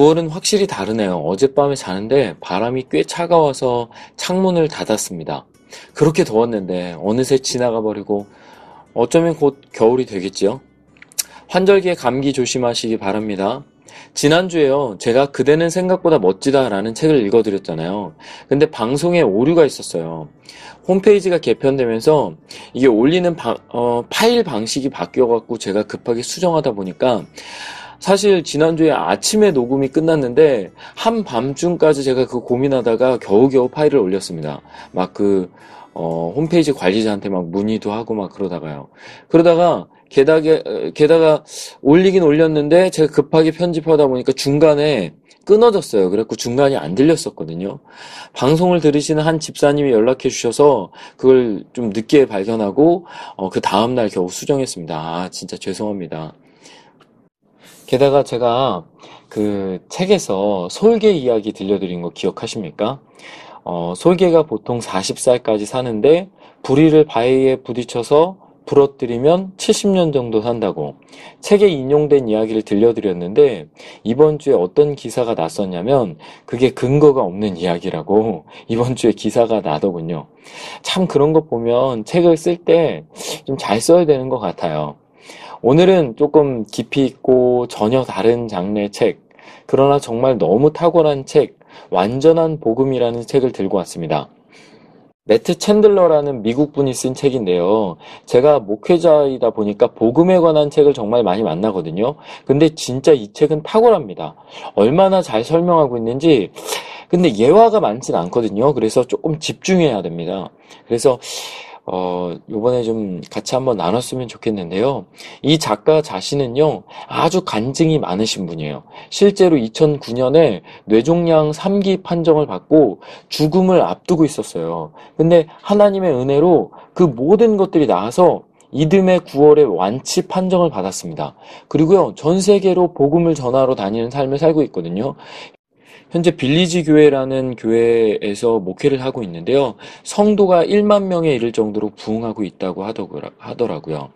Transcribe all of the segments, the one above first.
9월은 확실히 다르네요. 어젯밤에 자는데 바람이 꽤 차가워서 창문을 닫았습니다. 그렇게 더웠는데 어느새 지나가 버리고 어쩌면 곧 겨울이 되겠지요. 환절기에 감기 조심하시기 바랍니다. 지난주에요. 제가 그대는 생각보다 멋지다라는 책을 읽어드렸잖아요. 근데 방송에 오류가 있었어요. 홈페이지가 개편되면서 이게 올리는 바, 어, 파일 방식이 바뀌어갖고 제가 급하게 수정하다 보니까 사실 지난주에 아침에 녹음이 끝났는데 한밤중까지 제가 그 고민하다가 겨우겨우 파일을 올렸습니다. 막그 어, 홈페이지 관리자한테 막 문의도 하고 막 그러다가요. 그러다가 게다가 게다가 올리긴 올렸는데 제가 급하게 편집하다 보니까 중간에 끊어졌어요. 그래갖고 중간이 안 들렸었거든요. 방송을 들으시는 한 집사님이 연락해 주셔서 그걸 좀 늦게 발견하고 어, 그 다음 날 겨우 수정했습니다. 아 진짜 죄송합니다. 게다가 제가 그 책에서 솔개 이야기 들려드린 거 기억하십니까? 어, 솔개가 보통 40살까지 사는데 불의를 바위에 부딪혀서 부러뜨리면 70년 정도 산다고 책에 인용된 이야기를 들려드렸는데 이번 주에 어떤 기사가 났었냐면 그게 근거가 없는 이야기라고 이번 주에 기사가 나더군요. 참 그런 거 보면 책을 쓸 때 좀 잘 써야 되는 것 같아요. 오늘은 조금 깊이 있고 전혀 다른 장르의 책, 그러나 정말 너무 탁월한 책, 완전한 복음이라는 책을 들고 왔습니다. 매트 챈들러라는 미국 분이 쓴 책인데요. 제가 목회자이다 보니까 복음에 관한 책을 정말 많이 만나거든요. 근데 진짜 이 책은 탁월합니다. 얼마나 잘 설명하고 있는지, 근데 예화가 많진 않거든요. 그래서 조금 집중해야 됩니다. 그래서 어, 요번에 좀 같이 한번 나눴으면 좋겠는데요. 이 작가 자신은요, 아주 간증이 많으신 분이에요. 실제로 2009년에 뇌종양 3기 판정을 받고 죽음을 앞두고 있었어요. 근데 하나님의 은혜로 그 모든 것들이 나와서 이듬해 9월에 완치 판정을 받았습니다. 그리고요, 전 세계로 복음을 전하러 다니는 삶을 살고 있거든요. 현재 빌리지 교회라는 교회에서 목회를 하고 있는데요. 성도가 1만 명에 이를 정도로 부흥하고 있다고 하더라고요.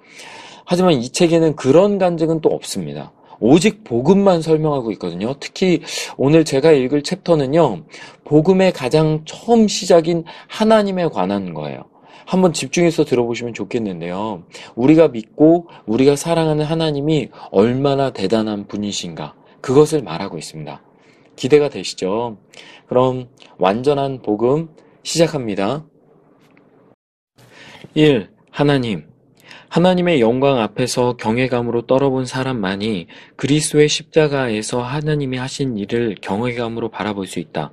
하지만 이 책에는 그런 간증은 또 없습니다. 오직 복음만 설명하고 있거든요. 특히 오늘 제가 읽을 챕터는요. 복음의 가장 처음 시작인 하나님에 관한 거예요. 한번 집중해서 들어보시면 좋겠는데요. 우리가 믿고 우리가 사랑하는 하나님이 얼마나 대단한 분이신가. 그것을 말하고 있습니다. 기대가 되시죠? 그럼 완전한 복음 시작합니다. 1. 하나님. 하나님의 영광 앞에서 경외감으로 떨어본 사람만이 그리스도의 십자가에서 하나님이 하신 일을 경외감으로 바라볼 수 있다.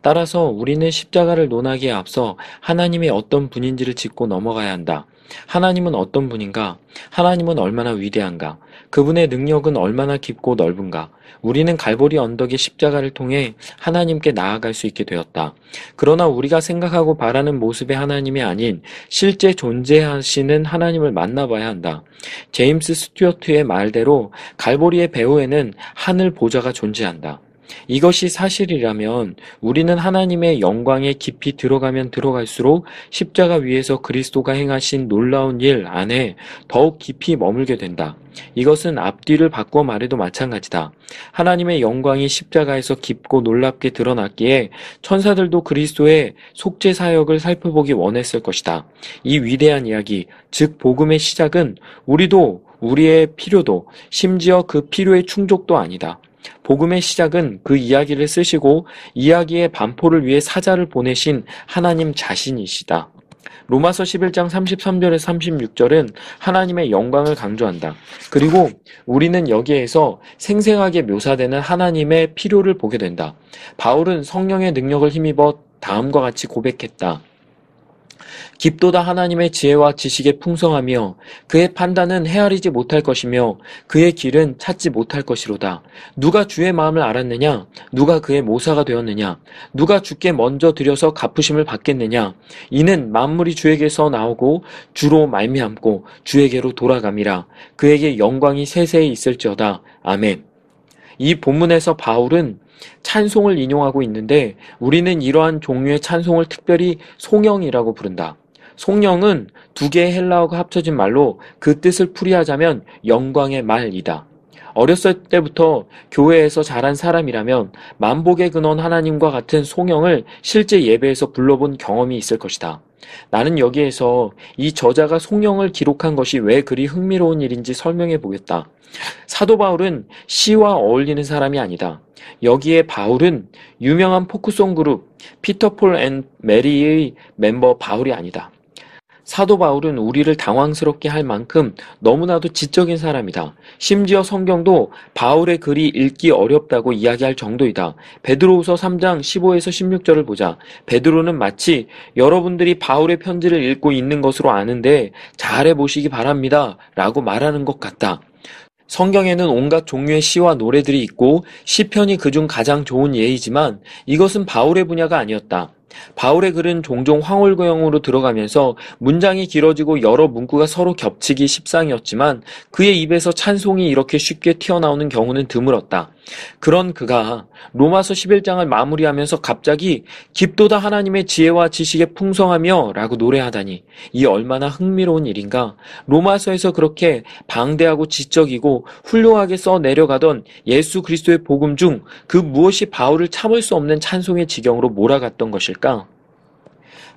따라서 우리는 십자가를 논하기에 앞서 하나님이 어떤 분인지를 짚고 넘어가야 한다. 하나님은 어떤 분인가? 하나님은 얼마나 위대한가? 그분의 능력은 얼마나 깊고 넓은가? 우리는 갈보리 언덕의 십자가를 통해 하나님께 나아갈 수 있게 되었다. 그러나 우리가 생각하고 바라는 모습의 하나님이 아닌 실제 존재하시는 하나님을 만나봐야 한다. 제임스 스튜어트의 말대로 갈보리의 배후에는 하늘 보좌가 존재한다. 이것이 사실이라면 우리는 하나님의 영광에 깊이 들어가면 들어갈수록 십자가 위에서 그리스도가 행하신 놀라운 일 안에 더욱 깊이 머물게 된다. 이것은 앞뒤를 바꿔 말해도 마찬가지다. 하나님의 영광이 십자가에서 깊고 놀랍게 드러났기에 천사들도 그리스도의 속죄 사역을 살펴보기 원했을 것이다. 이 위대한 이야기, 즉 복음의 시작은 우리도 우리의 필요도 심지어 그 필요의 충족도 아니다. 복음의 시작은 그 이야기를 쓰시고 이야기의 반포를 위해 사자를 보내신 하나님 자신이시다. 로마서 11장 33절에서 36절은 하나님의 영광을 강조한다. 그리고 우리는 여기에서 생생하게 묘사되는 하나님의 필요를 보게 된다. 바울은 성령의 능력을 힘입어 다음과 같이 고백했다. 깊도다 하나님의 지혜와 지식에 풍성하며 그의 판단은 헤아리지 못할 것이며 그의 길은 찾지 못할 것이로다. 누가 주의 마음을 알았느냐? 누가 그의 모사가 되었느냐? 누가 주께 먼저 들여서 갚으심을 받겠느냐? 이는 만물이 주에게서 나오고 주로 말미암고 주에게로 돌아감이라. 그에게 영광이 세세히 있을지어다. 아멘. 이 본문에서 바울은 찬송을 인용하고 있는데 우리는 이러한 종류의 찬송을 특별히 송영이라고 부른다. 송영은 두 개의 헬라어가 합쳐진 말로 그 뜻을 풀이하자면 영광의 말이다. 어렸을 때부터 교회에서 자란 사람이라면 만복의 근원 하나님과 같은 송영을 실제 예배에서 불러본 경험이 있을 것이다. 나는 여기에서 이 저자가 송영을 기록한 것이 왜 그리 흥미로운 일인지 설명해 보겠다. 사도 바울은 시와 어울리는 사람이 아니다. 여기에 바울은 유명한 포크송 그룹 피터 폴 앤 메리의 멤버 바울이 아니다. 사도 바울은 우리를 당황스럽게 할 만큼 너무나도 지적인 사람이다. 심지어 성경도 바울의 글이 읽기 어렵다고 이야기할 정도이다. 베드로후서 3장 15에서 16절을 보자. 베드로는 마치 여러분들이 바울의 편지를 읽고 있는 것으로 아는데 잘해 보시기 바랍니다. 라고 말하는 것 같다. 성경에는 온갖 종류의 시와 노래들이 있고 시편이 그중 가장 좋은 예이지만 이것은 바울의 분야가 아니었다. 바울의 글은 종종 황홀구형으로 들어가면서 문장이 길어지고 여러 문구가 서로 겹치기 십상이었지만 그의 입에서 찬송이 이렇게 쉽게 튀어나오는 경우는 드물었다. 그런 그가 로마서 11장을 마무리하면서 갑자기 깊도다 하나님의 지혜와 지식에 풍성하며 라고 노래하다니 이 얼마나 흥미로운 일인가. 로마서에서 그렇게 방대하고 지적이고 훌륭하게 써 내려가던 예수 그리스도의 복음 중 그 무엇이 바울을 참을 수 없는 찬송의 지경으로 몰아갔던 것일까?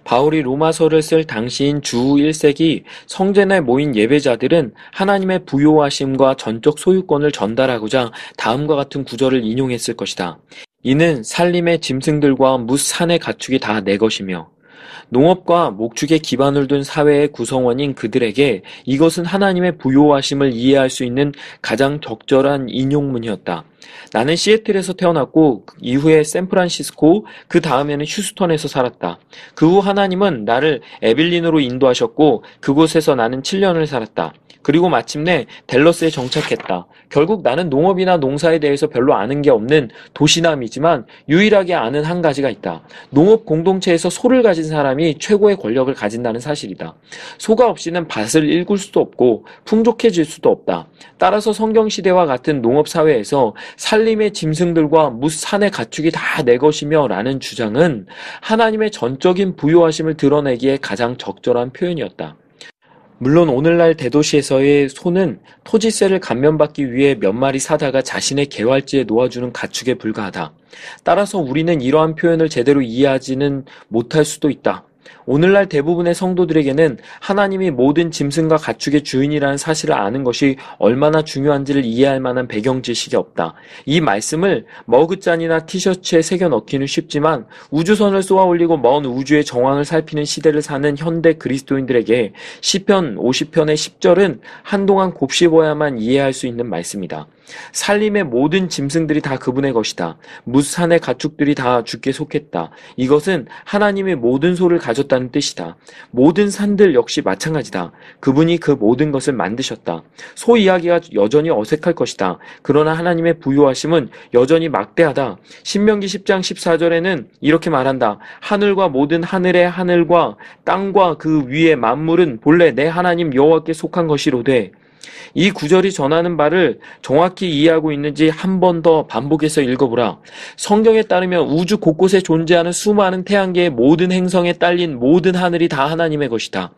바울이 로마서를 쓸 당시인 주 1세기 성전에 모인 예배자들은 하나님의 부요하심과 전적 소유권을 전달하고자 다음과 같은 구절을 인용했을 것이다. 이는 살림의 짐승들과 무산의 가축이 다 내 것이며 농업과 목축에 기반을 둔 사회의 구성원인 그들에게 이것은 하나님의 부요하심을 이해할 수 있는 가장 적절한 인용문이었다. 나는 시애틀에서 태어났고 이후에 샌프란시스코 그 다음에는 휴스턴에서 살았다. 그 후 하나님은 나를 에빌린으로 인도하셨고 그곳에서 나는 7년을 살았다. 그리고 마침내 델러스에 정착했다. 결국 나는 농업이나 농사에 대해서 별로 아는 게 없는 도시남이지만 유일하게 아는 한 가지가 있다. 농업 공동체에서 소를 가진 사람이 최고의 권력을 가진다는 사실이다. 소가 없이는 밭을 일굴 수도 없고 풍족해질 수도 없다. 따라서 성경 시대와 같은 농업 사회에서 살림의 짐승들과 무산의 가축이 다 내 것이며 라는 주장은 하나님의 전적인 부요하심을 드러내기에 가장 적절한 표현이었다. 물론 오늘날 대도시에서의 소는 토지세를 감면받기 위해 몇 마리 사다가 자신의 개활지에 놓아주는 가축에 불과하다. 따라서 우리는 이러한 표현을 제대로 이해하지는 못할 수도 있다. 오늘날 대부분의 성도들에게는 하나님이 모든 짐승과 가축의 주인이라는 사실을 아는 것이 얼마나 중요한지를 이해할 만한 배경 지식이 없다. 이 말씀을 머그잔이나 티셔츠에 새겨 넣기는 쉽지만 우주선을 쏘아 올리고 먼 우주의 정황을 살피는 시대를 사는 현대 그리스도인들에게 시편 50편의 10절은 한동안 곱씹어야만 이해할 수 있는 말씀이다. 살림의 모든 짐승들이 다 그분의 것이다. 무산의 가축들이 다 주께 속했다. 이것은 하나님의 모든 소를 가졌다는 뜻이다. 모든 산들 역시 마찬가지다. 그분이 그 모든 것을 만드셨다. 소 이야기가 여전히 어색할 것이다. 그러나 하나님의 부유하심은 여전히 막대하다. 신명기 10장 14절에는 이렇게 말한다. 하늘과 모든 하늘의 하늘과 땅과 그 위의 만물은 본래 내 하나님 여호와께 속한 것이로되 이 구절이 전하는 바를 정확히 이해하고 있는지 한 번 더 반복해서 읽어보라. 성경에 따르면 우주 곳곳에 존재하는 수많은 태양계의 모든 행성에 딸린 모든 하늘이 다 하나님의 것이다.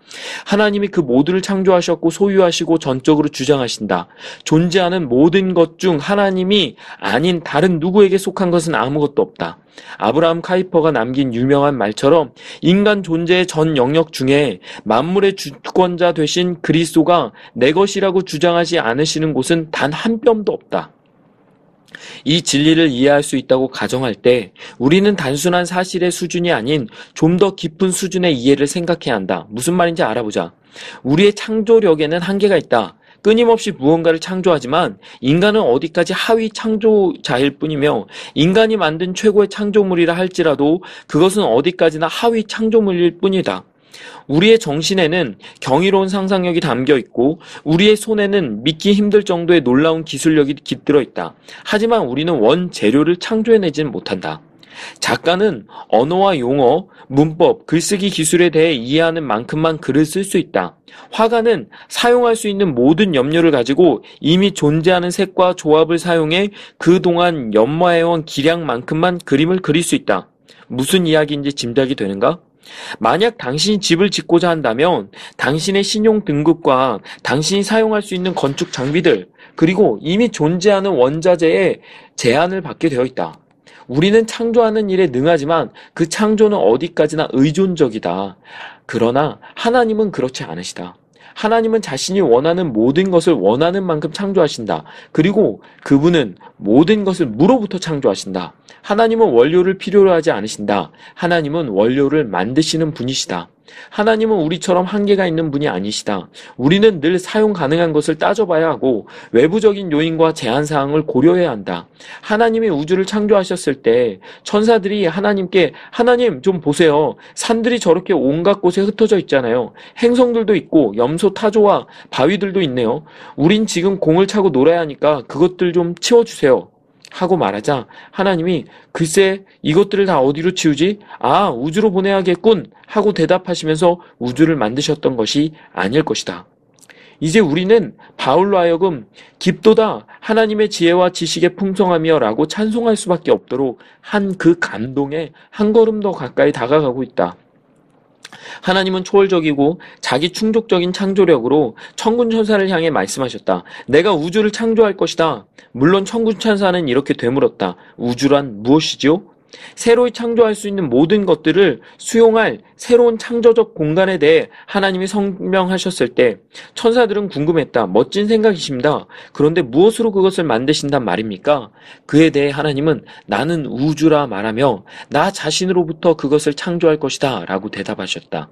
하나님이 그 모두를 창조하셨고 소유하시고 전적으로 주장하신다. 존재하는 모든 것 중 하나님이 아닌 다른 누구에게 속한 것은 아무것도 없다. 아브라함 카이퍼가 남긴 유명한 말처럼 인간 존재의 전 영역 중에 만물의 주권자 되신 그리스도가 내 것이라고 주장하지 않으시는 곳은 단 한 뼘도 없다. 이 진리를 이해할 수 있다고 가정할 때 우리는 단순한 사실의 수준이 아닌 좀 더 깊은 수준의 이해를 생각해야 한다. 무슨 말인지 알아보자. 우리의 창조력에는 한계가 있다. 끊임없이 무언가를 창조하지만 인간은 어디까지 하위 창조자일 뿐이며 인간이 만든 최고의 창조물이라 할지라도 그것은 어디까지나 하위 창조물일 뿐이다. 우리의 정신에는 경이로운 상상력이 담겨 있고 우리의 손에는 믿기 힘들 정도의 놀라운 기술력이 깃들어 있다. 하지만 우리는 원 재료를 창조해내지는 못한다. 작가는 언어와 용어, 문법, 글쓰기 기술에 대해 이해하는 만큼만 글을 쓸 수 있다. 화가는 사용할 수 있는 모든 염료를 가지고 이미 존재하는 색과 조합을 사용해 그동안 연마해온 기량만큼만 그림을 그릴 수 있다. 무슨 이야기인지 짐작이 되는가? 만약 당신이 집을 짓고자 한다면 당신의 신용 등급과 당신이 사용할 수 있는 건축 장비들, 그리고 이미 존재하는 원자재에 제한을 받게 되어 있다. 우리는 창조하는 일에 능하지만 그 창조는 어디까지나 의존적이다. 그러나 하나님은 그렇지 않으시다. 하나님은 자신이 원하는 모든 것을 원하는 만큼 창조하신다. 그리고 그분은 모든 것을 무로부터 창조하신다. 하나님은 원료를 필요로 하지 않으신다. 하나님은 원료를 만드시는 분이시다. 하나님은 우리처럼 한계가 있는 분이 아니시다. 우리는 늘 사용 가능한 것을 따져봐야 하고 외부적인 요인과 제한 사항을 고려해야 한다. 하나님이 우주를 창조하셨을 때 천사들이 하나님께 하나님 좀 보세요. 산들이 저렇게 온갖 곳에 흩어져 있잖아요. 행성들도 있고 염소 타조와 바위들도 있네요. 우린 지금 공을 차고 놀아야 하니까 그것들 좀 치워주세요. 하고 말하자 하나님이 글쎄 이것들을 다 어디로 치우지? 아, 우주로 보내야겠군 하고 대답하시면서 우주를 만드셨던 것이 아닐 것이다. 이제 우리는 바울로 하여금 깊도다 하나님의 지혜와 지식의 풍성함이여 라고 찬송할 수밖에 없도록 한 그 감동에 한 걸음 더 가까이 다가가고 있다. 하나님은 초월적이고 자기 충족적인 창조력으로 천군 천사를 향해 말씀하셨다. 내가 우주를 창조할 것이다. 물론 천군 천사는 이렇게 되물었다. 우주란 무엇이지요? 새로이 창조할 수 있는 모든 것들을 수용할 새로운 창조적 공간에 대해 하나님이 설명하셨을 때 천사들은 궁금했다. 멋진 생각이십니다. 그런데 무엇으로 그것을 만드신단 말입니까? 그에 대해 하나님은 나는 우주라 말하며 나 자신으로부터 그것을 창조할 것이다 라고 대답하셨다.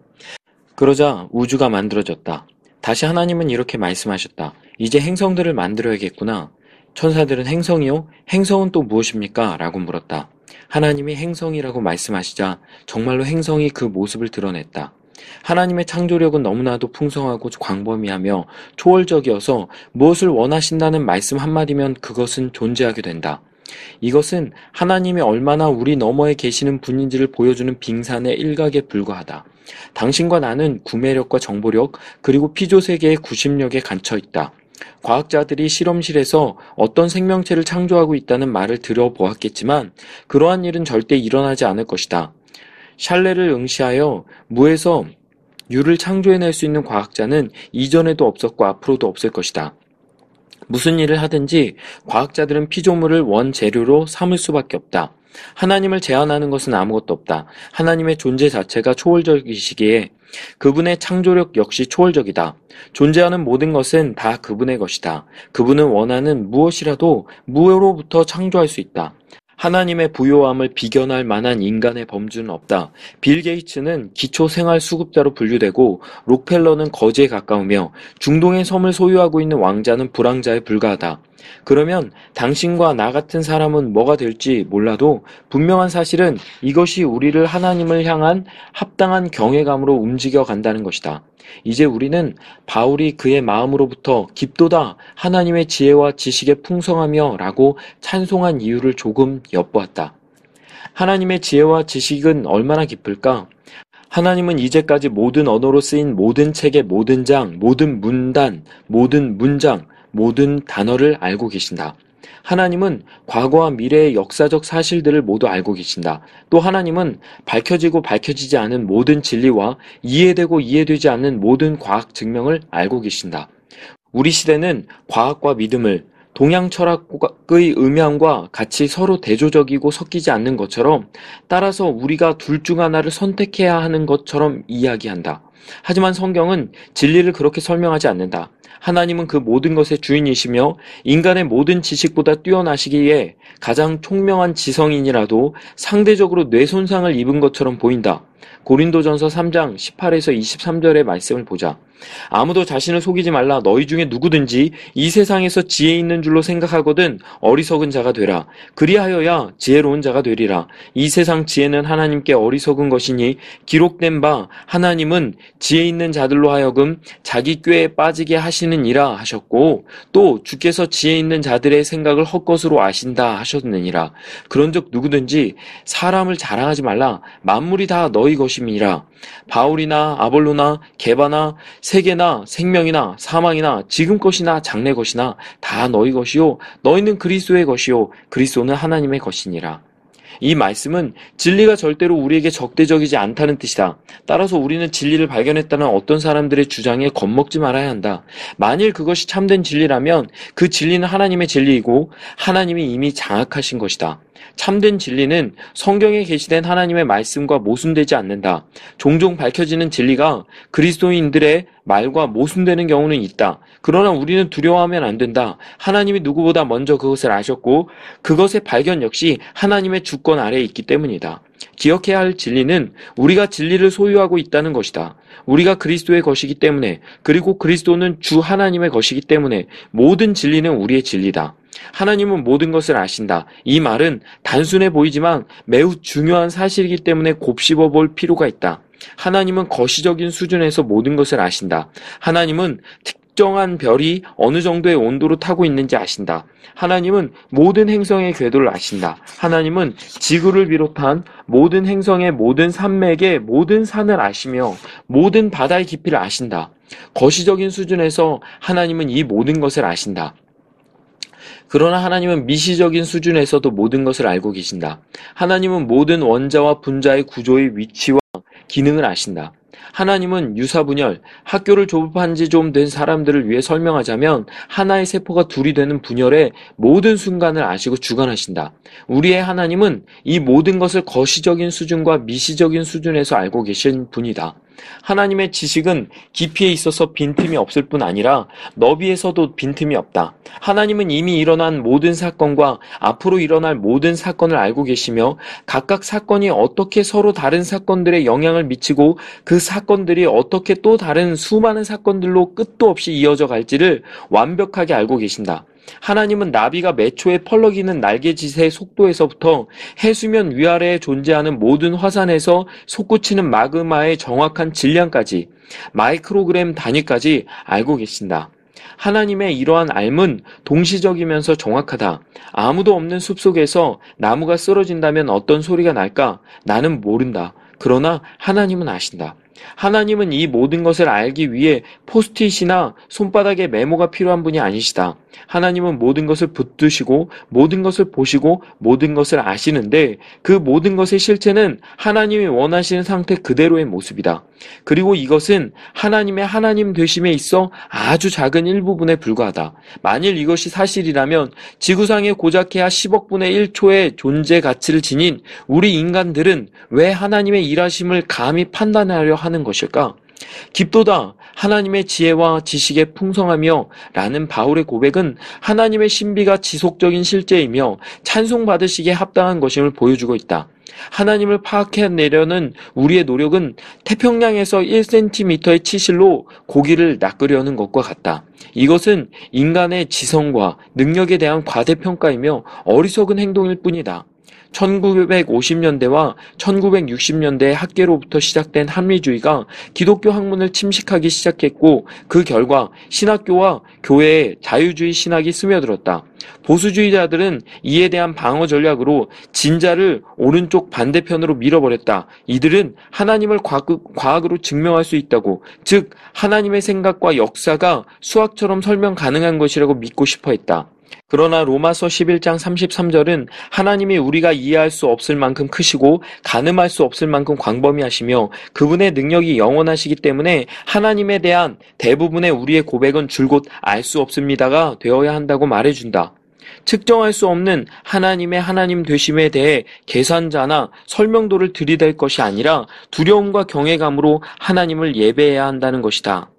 그러자 우주가 만들어졌다. 다시 하나님은 이렇게 말씀하셨다. 이제 행성들을 만들어야겠구나. 천사들은 행성이요? 행성은 또 무엇입니까? 라고 물었다. 하나님이 행성이라고 말씀하시자 정말로 행성이 그 모습을 드러냈다. 하나님의 창조력은 너무나도 풍성하고 광범위하며 초월적이어서 무엇을 원하신다는 말씀 한마디면 그것은 존재하게 된다. 이것은 하나님이 얼마나 우리 너머에 계시는 분인지를 보여주는 빙산의 일각에 불과하다. 당신과 나는 구매력과 정보력, 그리고 피조세계의 구심력에 갇혀 있다. 과학자들이 실험실에서 어떤 생명체를 창조하고 있다는 말을 들어보았겠지만 그러한 일은 절대 일어나지 않을 것이다. 샬레를 응시하여 무에서 유를 창조해낼 수 있는 과학자는 이전에도 없었고 앞으로도 없을 것이다. 무슨 일을 하든지 과학자들은 피조물을 원재료로 삼을 수밖에 없다. 하나님을 제한하는 것은 아무것도 없다. 하나님의 존재 자체가 초월적이시기에 그분의 창조력 역시 초월적이다. 존재하는 모든 것은 다 그분의 것이다. 그분은 원하는 무엇이라도 무로부터 창조할 수 있다. 하나님의 부요함을 비견할 만한 인간의 범주는 없다. 빌 게이츠는 기초 생활 수급자로 분류되고 록펠러는 거지에 가까우며 중동의 섬을 소유하고 있는 왕자는 불황자에 불과하다. 그러면 당신과 나 같은 사람은 뭐가 될지 몰라도 분명한 사실은 이것이 우리를 하나님을 향한 합당한 경외감으로 움직여 간다는 것이다. 이제 우리는 바울이 그의 마음으로부터 깊도다 하나님의 지혜와 지식의 풍성하며 라고 찬송한 이유를 조금 엿보았다. 하나님의 지혜와 지식은 얼마나 깊을까? 하나님은 이제까지 모든 언어로 쓰인 모든 책의 모든 장, 모든 문단, 모든 문장, 모든 단어를 알고 계신다. 하나님은 과거와 미래의 역사적 사실들을 모두 알고 계신다. 또 하나님은 밝혀지고 밝혀지지 않은 모든 진리와 이해되고 이해되지 않는 모든 과학 증명을 알고 계신다. 우리 시대는 과학과 믿음을 동양 철학의 음향과 같이 서로 대조적이고 섞이지 않는 것처럼 따라서 우리가 둘 중 하나를 선택해야 하는 것처럼 이야기한다. 하지만 성경은 진리를 그렇게 설명하지 않는다. 하나님은 그 모든 것의 주인이시며 인간의 모든 지식보다 뛰어나시기에 가장 총명한 지성인이라도 상대적으로 뇌 손상을 입은 것처럼 보인다. 고린도전서 3장 18에서 23절의 말씀을 보자. 아무도 자신을 속이지 말라. 너희 중에 누구든지 이 세상에서 지혜 있는 줄로 생각하거든 어리석은 자가 되라. 그리하여야 지혜로운 자가 되리라. 이 세상 지혜는 하나님께 어리석은 것이니 기록된 바 하나님은 지혜 있는 자들로 하여금 자기 꾀에 빠지게 하시느니라 하셨고 또 주께서 지혜 있는 자들의 생각을 헛것으로 아신다 하셨느니라. 그런즉 누구든지 사람을 자랑하지 말라. 만물이 다 너희 것임이라. 바울이나 아볼로나 게바나 세계나 생명이나 사망이나 지금 것이나 장래 것이나 다 너희 것이요 너희는 그리스도의 것이요 그리스도는 하나님의 것이니라. 이 말씀은 진리가 절대로 우리에게 적대적이지 않다는 뜻이다. 따라서 우리는 진리를 발견했다는 어떤 사람들의 주장에 겁먹지 말아야 한다. 만일 그것이 참된 진리라면 그 진리는 하나님의 진리이고 하나님이 이미 장악하신 것이다. 참된 진리는 성경에 게시된 하나님의 말씀과 모순되지 않는다. 종종 밝혀지는 진리가 그리스도인들의 말과 모순되는 경우는 있다. 그러나 우리는 두려워하면 안 된다. 하나님이 누구보다 먼저 그것을 아셨고 그것의 발견 역시 하나님의 주권 아래에 있기 때문이다. 기억해야 할 진리는 우리가 진리를 소유하고 있다는 것이다. 우리가 그리스도의 것이기 때문에 그리고 그리스도는 주 하나님의 것이기 때문에 모든 진리는 우리의 진리다. 하나님은 모든 것을 아신다. 이 말은 단순해 보이지만 매우 중요한 사실이기 때문에 곱씹어 볼 필요가 있다. 하나님은 거시적인 수준에서 모든 것을 아신다. 하나님은 특정한 별이 어느 정도의 온도로 타고 있는지 아신다. 하나님은 모든 행성의 궤도를 아신다. 하나님은 지구를 비롯한 모든 행성의 모든 산맥의 모든 산을 아시며 모든 바다의 깊이를 아신다. 거시적인 수준에서 하나님은 이 모든 것을 아신다. 그러나 하나님은 미시적인 수준에서도 모든 것을 알고 계신다. 하나님은 모든 원자와 분자의 구조의 위치와 기능을 아신다. 하나님은 유사분열, 학교를 졸업한 지 좀 된 사람들을 위해 설명하자면 하나의 세포가 둘이 되는 분열의 모든 순간을 아시고 주관하신다. 우리의 하나님은 이 모든 것을 거시적인 수준과 미시적인 수준에서 알고 계신 분이다. 하나님의 지식은 깊이에 있어서 빈틈이 없을 뿐 아니라 너비에서도 빈틈이 없다. 하나님은 이미 일어난 모든 사건과 앞으로 일어날 모든 사건을 알고 계시며 각각 사건이 어떻게 서로 다른 사건들에 영향을 미치고 그 사건들이 어떻게 또 다른 수많은 사건들로 끝도 없이 이어져 갈지를 완벽하게 알고 계신다. 하나님은 나비가 매초에 펄럭이는 날개짓의 속도에서부터 해수면 위아래에 존재하는 모든 화산에서 솟구치는 마그마의 정확한 질량까지 마이크로그램 단위까지 알고 계신다. 하나님의 이러한 알은 동시적이면서 정확하다. 아무도 없는 숲속에서 나무가 쓰러진다면 어떤 소리가 날까? 나는 모른다. 그러나 하나님은 아신다. 하나님은 이 모든 것을 알기 위해 포스트잇이나 손바닥에 메모가 필요한 분이 아니시다. 하나님은 모든 것을 붙드시고 모든 것을 보시고 모든 것을 아시는데 그 모든 것의 실체는 하나님이 원하시는 상태 그대로의 모습이다. 그리고 이것은 하나님의 하나님 되심에 있어 아주 작은 일부분에 불과하다. 만일 이것이 사실이라면 지구상에 고작해야 10억 분의 1초의 존재 가치를 지닌 우리 인간들은 왜 하나님의 일하심을 감히 판단하려 하는 것일까? 깊도다 하나님의 지혜와 지식의 풍성하며 라는 바울의 고백은 하나님의 신비가 지속적인 실제이며 찬송받으시기에 합당한 것임을 보여주고 있다. 하나님을 파악해내려는 우리의 노력은 태평양에서 1cm의 치실로 고기를 낚으려는 것과 같다. 이것은 인간의 지성과 능력에 대한 과대평가이며 어리석은 행동일 뿐이다. 1950년대와 1960년대 학계로부터 시작된 합리주의가 기독교 학문을 침식하기 시작했고 그 결과 신학교와 교회에 자유주의 신학이 스며들었다. 보수주의자들은 이에 대한 방어 전략으로 진자를 오른쪽 반대편으로 밀어버렸다. 이들은 하나님을 과학으로 증명할 수 있다고, 즉 하나님의 생각과 역사가 수학처럼 설명 가능한 것이라고 믿고 싶어 했다. 그러나 로마서 11장 33절은 하나님이 우리가 이해할 수 없을 만큼 크시고 가늠할 수 없을 만큼 광범위하시며 그분의 능력이 영원하시기 때문에 하나님에 대한 대부분의 우리의 고백은 줄곧 알 수 없습니다가 되어야 한다고 말해준다. 측정할 수 없는 하나님의 하나님 되심에 대해 계산자나 설명도를 들이댈 것이 아니라 두려움과 경외감으로 하나님을 예배해야 한다는 것이다.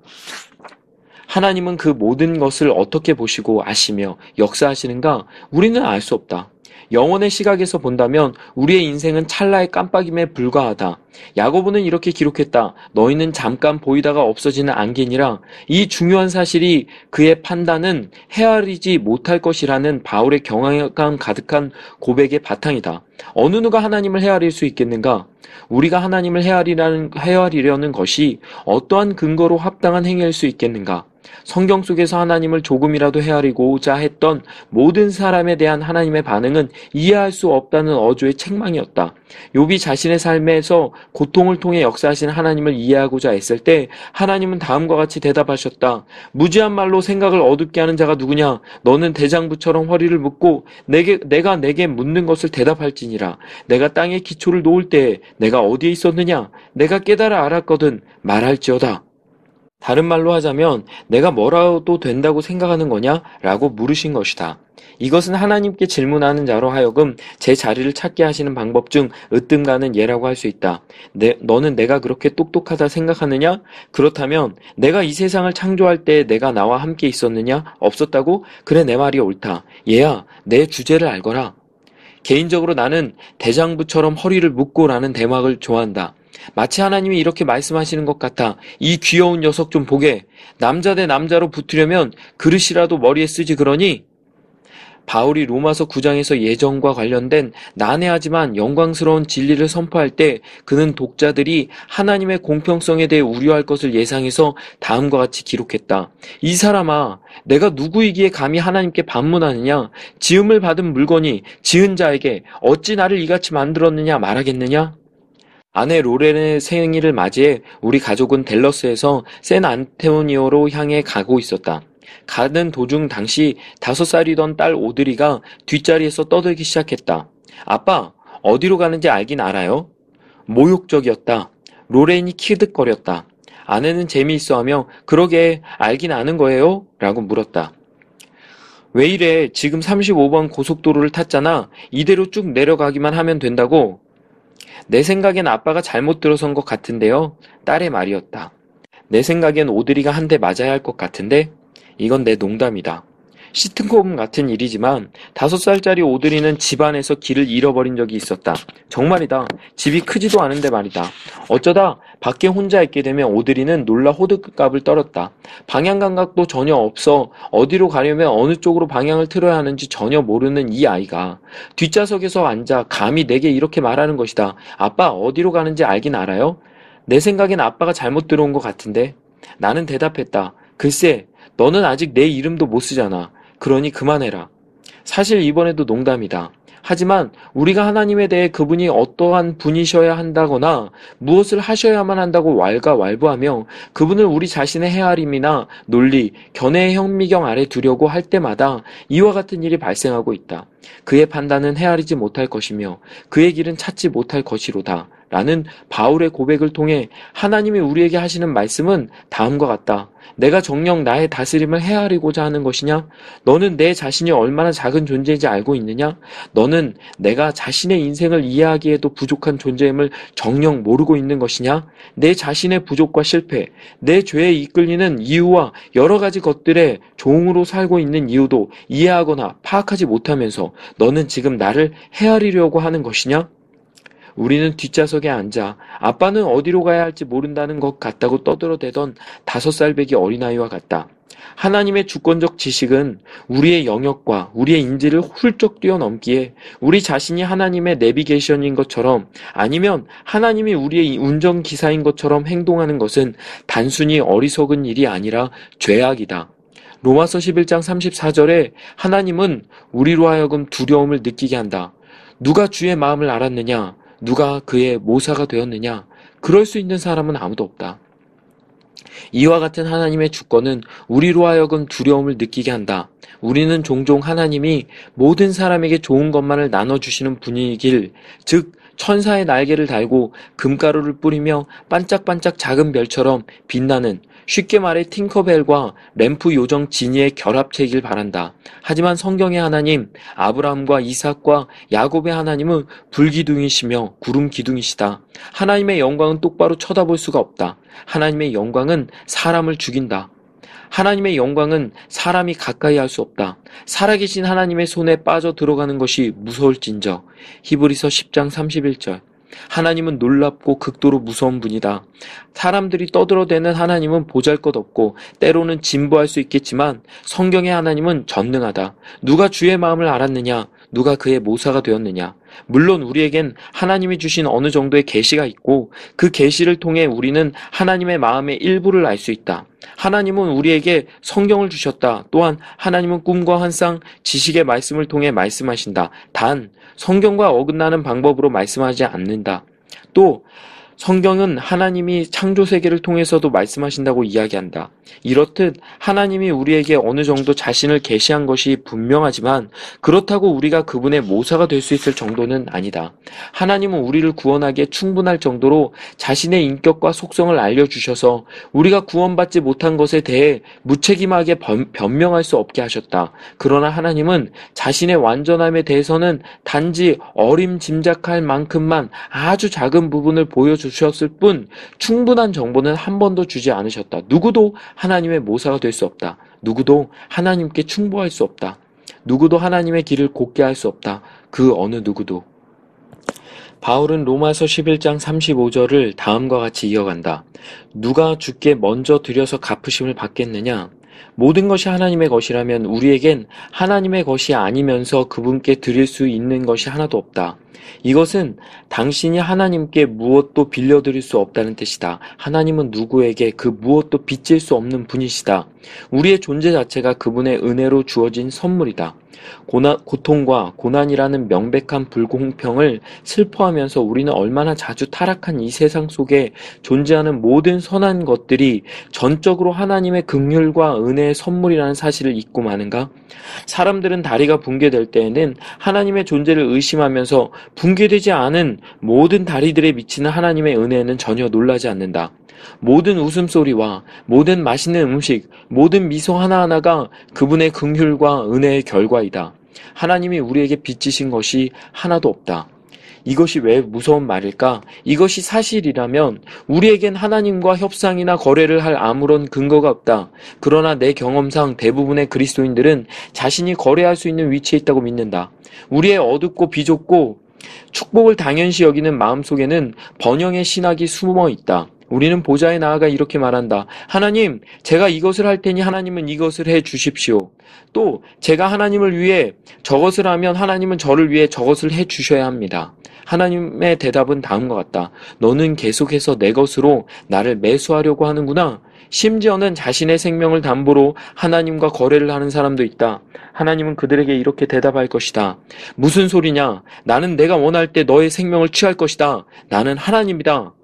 하나님은 그 모든 것을 어떻게 보시고 아시며 역사하시는가? 우리는 알 수 없다. 영혼의 시각에서 본다면 우리의 인생은 찰나의 깜빡임에 불과하다. 야고보는 이렇게 기록했다. 너희는 잠깐 보이다가 없어지는 안개니라. 이 중요한 사실이 그의 판단은 헤아리지 못할 것이라는 바울의 경외감 가득한 고백의 바탕이다. 어느 누가 하나님을 헤아릴 수 있겠는가? 우리가 하나님을 헤아리라는, 헤아리려는 것이 어떠한 근거로 합당한 행위일 수 있겠는가? 성경 속에서 하나님을 조금이라도 헤아리고자 했던 모든 사람에 대한 하나님의 반응은 이해할 수 없다는 어조의 책망이었다. 욥이 자신의 삶에서 고통을 통해 역사하신 하나님을 이해하고자 했을 때 하나님은 다음과 같이 대답하셨다. 무지한 말로 생각을 어둡게 하는 자가 누구냐? 너는 대장부처럼 허리를 묶고 내게 내가 내게 묻는 것을 대답할지니라. 내가 땅에 기초를 놓을 때에 내가 어디에 있었느냐? 내가 깨달아 알았거든 말할지어다. 다른 말로 하자면 내가 뭐라도 된다고 생각하는 거냐? 라고 물으신 것이다. 이것은 하나님께 질문하는 자로 하여금 제 자리를 찾게 하시는 방법 중 으뜸 가는 예라고 할 수 있다. 내, 너는 내가 그렇게 똑똑하다 생각하느냐? 그렇다면 내가 이 세상을 창조할 때 내가 나와 함께 있었느냐? 없었다고? 그래 내 말이 옳다. 얘야 내 주제를 알거라. 개인적으로 나는 대장부처럼 허리를 묶고 라는 대막을 좋아한다. 마치 하나님이 이렇게 말씀하시는 것 같아. 이 귀여운 녀석 좀 보게. 남자 대 남자로 붙으려면 그릇이라도 머리에 쓰지 그러니? 바울이 로마서 9장에서 예정과 관련된 난해하지만 영광스러운 진리를 선포할 때 그는 독자들이 하나님의 공평성에 대해 우려할 것을 예상해서 다음과 같이 기록했다. 이 사람아, 내가 누구이기에 감히 하나님께 반문하느냐? 지음을 받은 물건이 지은 자에게 어찌 나를 이같이 만들었느냐 말하겠느냐? 아내 로렌의 생일을 맞이해 우리 가족은 델러스에서 샌 안테오니오로 향해 가고 있었다. 가는 도중 당시 다섯 살이던 딸 오드리가 뒷자리에서 떠들기 시작했다. 아빠, 어디로 가는지 알긴 알아요? 모욕적이었다. 로렌이 키득거렸다. 아내는 재미있어 하며, 그러게, 알긴 아는 거예요? 라고 물었다. 왜 이래? 지금 35번 고속도로를 탔잖아. 이대로 쭉 내려가기만 하면 된다고. 내 생각엔 아빠가 잘못 들어선 것 같은데요. 딸의 말이었다. 내 생각엔 오드리가 한 대 맞아야 할 것 같은데 이건 내 농담이다. 시트콤 같은 일이지만 다섯 살짜리 오드리는 집안에서 길을 잃어버린 적이 있었다. 정말이다. 집이 크지도 않은데 말이다. 어쩌다 밖에 혼자 있게 되면 오드리는 놀라 호들갑을 떨었다. 방향 감각도 전혀 없어 어디로 가려면 어느 쪽으로 방향을 틀어야 하는지 전혀 모르는 이 아이가 뒷좌석에서 앉아 감히 내게 이렇게 말하는 것이다. 아빠 어디로 가는지 알긴 알아요? 내 생각엔 아빠가 잘못 들어온 것 같은데. 나는 대답했다. 글쎄, 너는 아직 내 이름도 못 쓰잖아. 그러니 그만해라. 사실 이번에도 농담이다. 하지만 우리가 하나님에 대해 그분이 어떠한 분이셔야 한다거나 무엇을 하셔야만 한다고 왈가왈부하며 그분을 우리 자신의 헤아림이나 논리, 견해의 현미경 아래 두려고 할 때마다 이와 같은 일이 발생하고 있다. 그의 판단은 헤아리지 못할 것이며 그의 길은 찾지 못할 것이로다. 라는 바울의 고백을 통해 하나님이 우리에게 하시는 말씀은 다음과 같다. 내가 정녕 나의 다스림을 헤아리고자 하는 것이냐? 너는 내 자신이 얼마나 작은 존재인지 알고 있느냐? 너는 내가 자신의 인생을 이해하기에도 부족한 존재임을 정녕 모르고 있는 것이냐? 내 자신의 부족과 실패, 내 죄에 이끌리는 이유와 여러 가지 것들의 종으로 살고 있는 이유도 이해하거나 파악하지 못하면서 너는 지금 나를 헤아리려고 하는 것이냐? 우리는 뒷좌석에 앉아 아빠는 어디로 가야 할지 모른다는 것 같다고 떠들어대던 다섯 살배기 어린아이와 같다. 하나님의 주권적 지식은 우리의 영역과 우리의 인지를 훌쩍 뛰어넘기에 우리 자신이 하나님의 내비게이션인 것처럼 아니면 하나님이 우리의 운전기사인 것처럼 행동하는 것은 단순히 어리석은 일이 아니라 죄악이다. 로마서 11장 34절에 하나님은 우리로 하여금 두려움을 느끼게 한다. 누가 주의 마음을 알았느냐? 누가 그의 모사가 되었느냐? 그럴 수 있는 사람은 아무도 없다. 이와 같은 하나님의 주권은 우리로 하여금 두려움을 느끼게 한다. 우리는 종종 하나님이 모든 사람에게 좋은 것만을 나눠주시는 분이길, 즉, 천사의 날개를 달고 금가루를 뿌리며 반짝반짝 작은 별처럼 빛나는 쉽게 말해 팅커벨과 램프 요정 지니의 결합체이길 바란다. 하지만 성경의 하나님, 아브라함과 이삭과 야곱의 하나님은 불기둥이시며 구름 기둥이시다. 하나님의 영광은 똑바로 쳐다볼 수가 없다. 하나님의 영광은 사람을 죽인다. 하나님의 영광은 사람이 가까이 할 수 없다. 살아계신 하나님의 손에 빠져 들어가는 것이 무서울진저. 히브리서 10장 31절. 하나님은 놀랍고 극도로 무서운 분이다. 사람들이 떠들어대는 하나님은 보잘 것 없고 때로는 진보할 수 있겠지만 성경의 하나님은 전능하다. 누가 주의 마음을 알았느냐? 누가 그의 모사가 되었느냐? 물론 우리에겐 하나님이 주신 어느 정도의 계시가 있고 그 계시를 통해 우리는 하나님의 마음의 일부를 알 수 있다. 하나님은 우리에게 성경을 주셨다. 또한 하나님은 꿈과 환상, 지식의 말씀을 통해 말씀하신다. 단 성경과 어긋나는 방법으로 말씀하지 않는다. 또 성경은 하나님이 창조 세계를 통해서도 말씀하신다고 이야기한다. 이렇듯 하나님이 우리에게 어느 정도 자신을 계시한 것이 분명하지만 그렇다고 우리가 그분의 모사가 될 수 있을 정도는 아니다. 하나님은 우리를 구원하기에 충분할 정도로 자신의 인격과 속성을 알려주셔서 우리가 구원받지 못한 것에 대해 무책임하게 변명할 수 없게 하셨다. 그러나 하나님은 자신의 완전함에 대해서는 단지 어림짐작할 만큼만 아주 작은 부분을 보여주 셨을 뿐 충분한 정보는 한 번도 주지 않으셨다. 누구도 하나님의 모사가 될 수 없다. 누구도 하나님께 충보할 수 없다. 누구도 하나님의 길을 곱게 할 수 없다. 그 어느 누구도. 바울은 로마서 11장 35절을 다음과 같이 이어간다. 누가 주께 먼저 들여서 갚으심을 받겠느냐? 모든 것이 하나님의 것이라면 우리에겐 하나님의 것이 아니면서 그분께 드릴 수 있는 것이 하나도 없다. 이것은 당신이 하나님께 무엇도 빌려드릴 수 없다는 뜻이다. 하나님은 누구에게 그 무엇도 빚질 수 없는 분이시다. 우리의 존재 자체가 그분의 은혜로 주어진 선물이다. 고난, 고통과 고난이라는 명백한 불공평을 슬퍼하면서 우리는 얼마나 자주 타락한 이 세상 속에 존재하는 모든 선한 것들이 전적으로 하나님의 극률과 은혜의 선물이라는 사실을 잊고 마는가? 사람들은 다리가 붕괴될 때에는 하나님의 존재를 의심하면서 붕괴되지 않은 모든 다리들에 미치는 하나님의 은혜에는 전혀 놀라지 않는다. 모든 웃음소리와 모든 맛있는 음식, 모든 미소 하나하나가 그분의 긍휼과 은혜의 결과 이다. 하나님이 우리에게 빚지신 것이 하나도 없다. 이것이 왜 무서운 말일까? 이것이 사실이라면 우리에겐 하나님과 협상이나 거래를 할 아무런 근거가 없다. 그러나 내 경험상 대부분의 그리스도인들은 자신이 거래할 수 있는 위치에 있다고 믿는다. 우리의 어둡고 비좁고 축복을 당연시 여기는 마음 속에는 번영의 신학이 숨어 있다. 우리는 보좌에 나아가 이렇게 말한다. 하나님, 제가 이것을 할 테니 하나님은 이것을 해 주십시오. 또, 제가 하나님을 위해 저것을 하면 하나님은 저를 위해 저것을 해 주셔야 합니다. 하나님의 대답은 다음과 같다. 너는 계속해서 내 것으로 나를 매수하려고 하는구나. 심지어는 자신의 생명을 담보로 하나님과 거래를 하는 사람도 있다. 하나님은 그들에게 이렇게 대답할 것이다. 무슨 소리냐? 나는 내가 원할 때 너의 생명을 취할 것이다. 나는 하나님이다.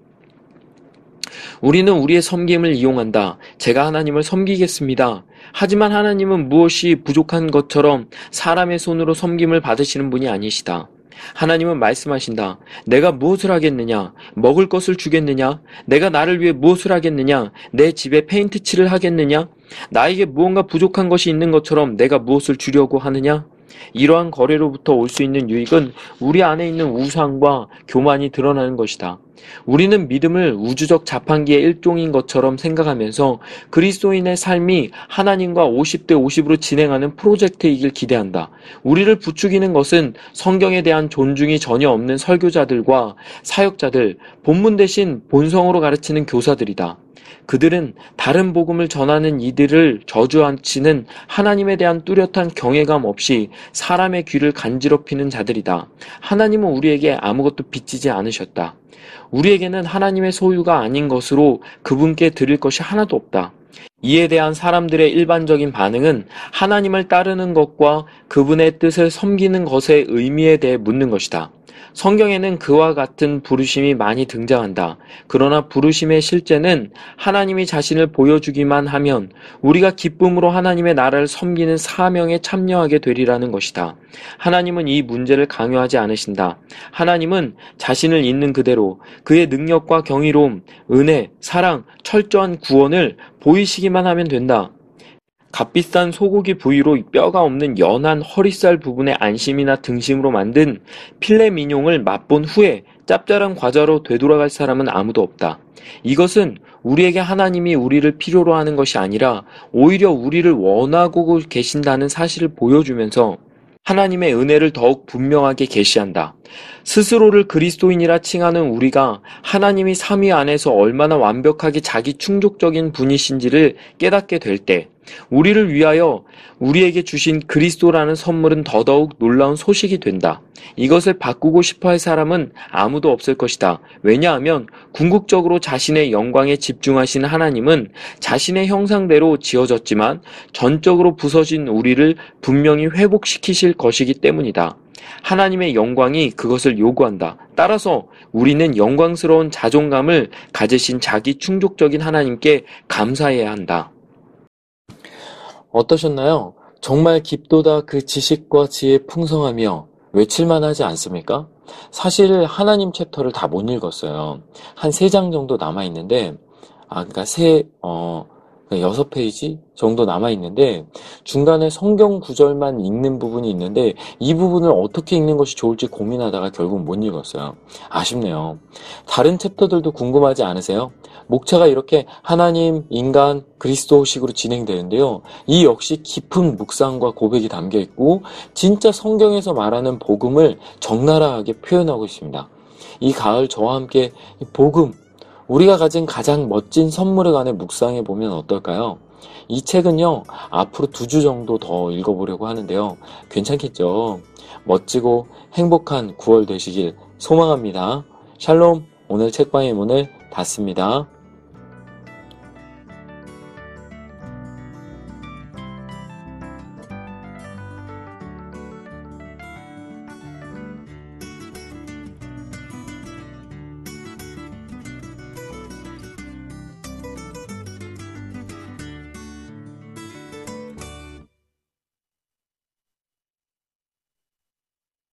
우리는 우리의 섬김을 이용한다. 제가 하나님을 섬기겠습니다. 하지만 하나님은 무엇이 부족한 것처럼 사람의 손으로 섬김을 받으시는 분이 아니시다. 하나님은 말씀하신다. 내가 무엇을 하겠느냐? 먹을 것을 주겠느냐? 내가 나를 위해 무엇을 하겠느냐? 내 집에 페인트 칠을 하겠느냐? 나에게 무언가 부족한 것이 있는 것처럼 내가 무엇을 주려고 하느냐? 이러한 거래로부터 올 수 있는 유익은 우리 안에 있는 우상과 교만이 드러나는 것이다. 우리는 믿음을 우주적 자판기의 일종인 것처럼 생각하면서 그리스도인의 삶이 하나님과 50대 50으로 진행하는 프로젝트이길 기대한다. 우리를 부추기는 것은 성경에 대한 존중이 전혀 없는 설교자들과 사역자들, 본문 대신 본성으로 가르치는 교사들이다. 그들은 다른 복음을 전하는 이들을 저주한치는 하나님에 대한 뚜렷한 경외감 없이 사람의 귀를 간지럽히는 자들이다. 하나님은 우리에게 아무것도 빚지지 않으셨다. 우리에게는 하나님의 소유가 아닌 것으로 그분께 드릴 것이 하나도 없다. 이에 대한 사람들의 일반적인 반응은 하나님을 따르는 것과 그분의 뜻을 섬기는 것의 의미에 대해 묻는 것이다. 성경에는 그와 같은 부르심이 많이 등장한다. 그러나 부르심의 실제는 하나님이 자신을 보여주기만 하면 우리가 기쁨으로 하나님의 나라를 섬기는 사명에 참여하게 되리라는 것이다. 하나님은 이 문제를 강요하지 않으신다. 하나님은 자신을 있는 그대로 그의 능력과 경이로움, 은혜, 사랑, 철저한 구원을 보이시기만 하면 된다. 값비싼 소고기 부위로 뼈가 없는 연한 허리살 부분의 안심이나 등심으로 만든 필레 민용을 맛본 후에 짭짤한 과자로 되돌아갈 사람은 아무도 없다. 이것은 우리에게 하나님이 우리를 필요로 하는 것이 아니라 오히려 우리를 원하고 계신다는 사실을 보여주면서 하나님의 은혜를 더욱 분명하게 계시한다. 스스로를 그리스도인이라 칭하는 우리가 하나님이 삼위 안에서 얼마나 완벽하게 자기 충족적인 분이신지를 깨닫게 될 때, 우리를 위하여 우리에게 주신 그리스도라는 선물은 더더욱 놀라운 소식이 된다. 이것을 바꾸고 싶어 할 사람은 아무도 없을 것이다. 왜냐하면 궁극적으로 자신의 영광에 집중하신 하나님은 자신의 형상대로 지어졌지만 전적으로 부서진 우리를 분명히 회복시키실 것이기 때문이다. 하나님의 영광이 그것을 요구한다. 따라서 우리는 영광스러운 자존감을 가지신 자기 충족적인 하나님께 감사해야 한다. 어떠셨나요? 정말 깊도다 그 지식과 지혜 풍성하며 외칠만 하지 않습니까? 사실 하나님 챕터를 다 못 읽었어요. 한 세 장 정도 남아 있는데, 아, 그니까 세, 어, 그 여섯 페이지 정도 남아 있는데 중간에 성경 구절만 읽는 부분이 있는데 이 부분을 어떻게 읽는 것이 좋을지 고민하다가 결국 못 읽었어요. 아쉽네요. 다른 챕터들도 궁금하지 않으세요? 목차가 이렇게 하나님, 인간, 그리스도식으로 진행되는데요. 이 역시 깊은 묵상과 고백이 담겨 있고 진짜 성경에서 말하는 복음을 적나라하게 표현하고 있습니다. 이 가을 저와 함께 복음, 우리가 가진 가장 멋진 선물에 관해 묵상해 보면 어떨까요? 이 책은요, 앞으로 두 주 정도 더 읽어보려고 하는데요. 괜찮겠죠? 멋지고 행복한 9월 되시길 소망합니다. 샬롬, 오늘 책방의 문을 닫습니다.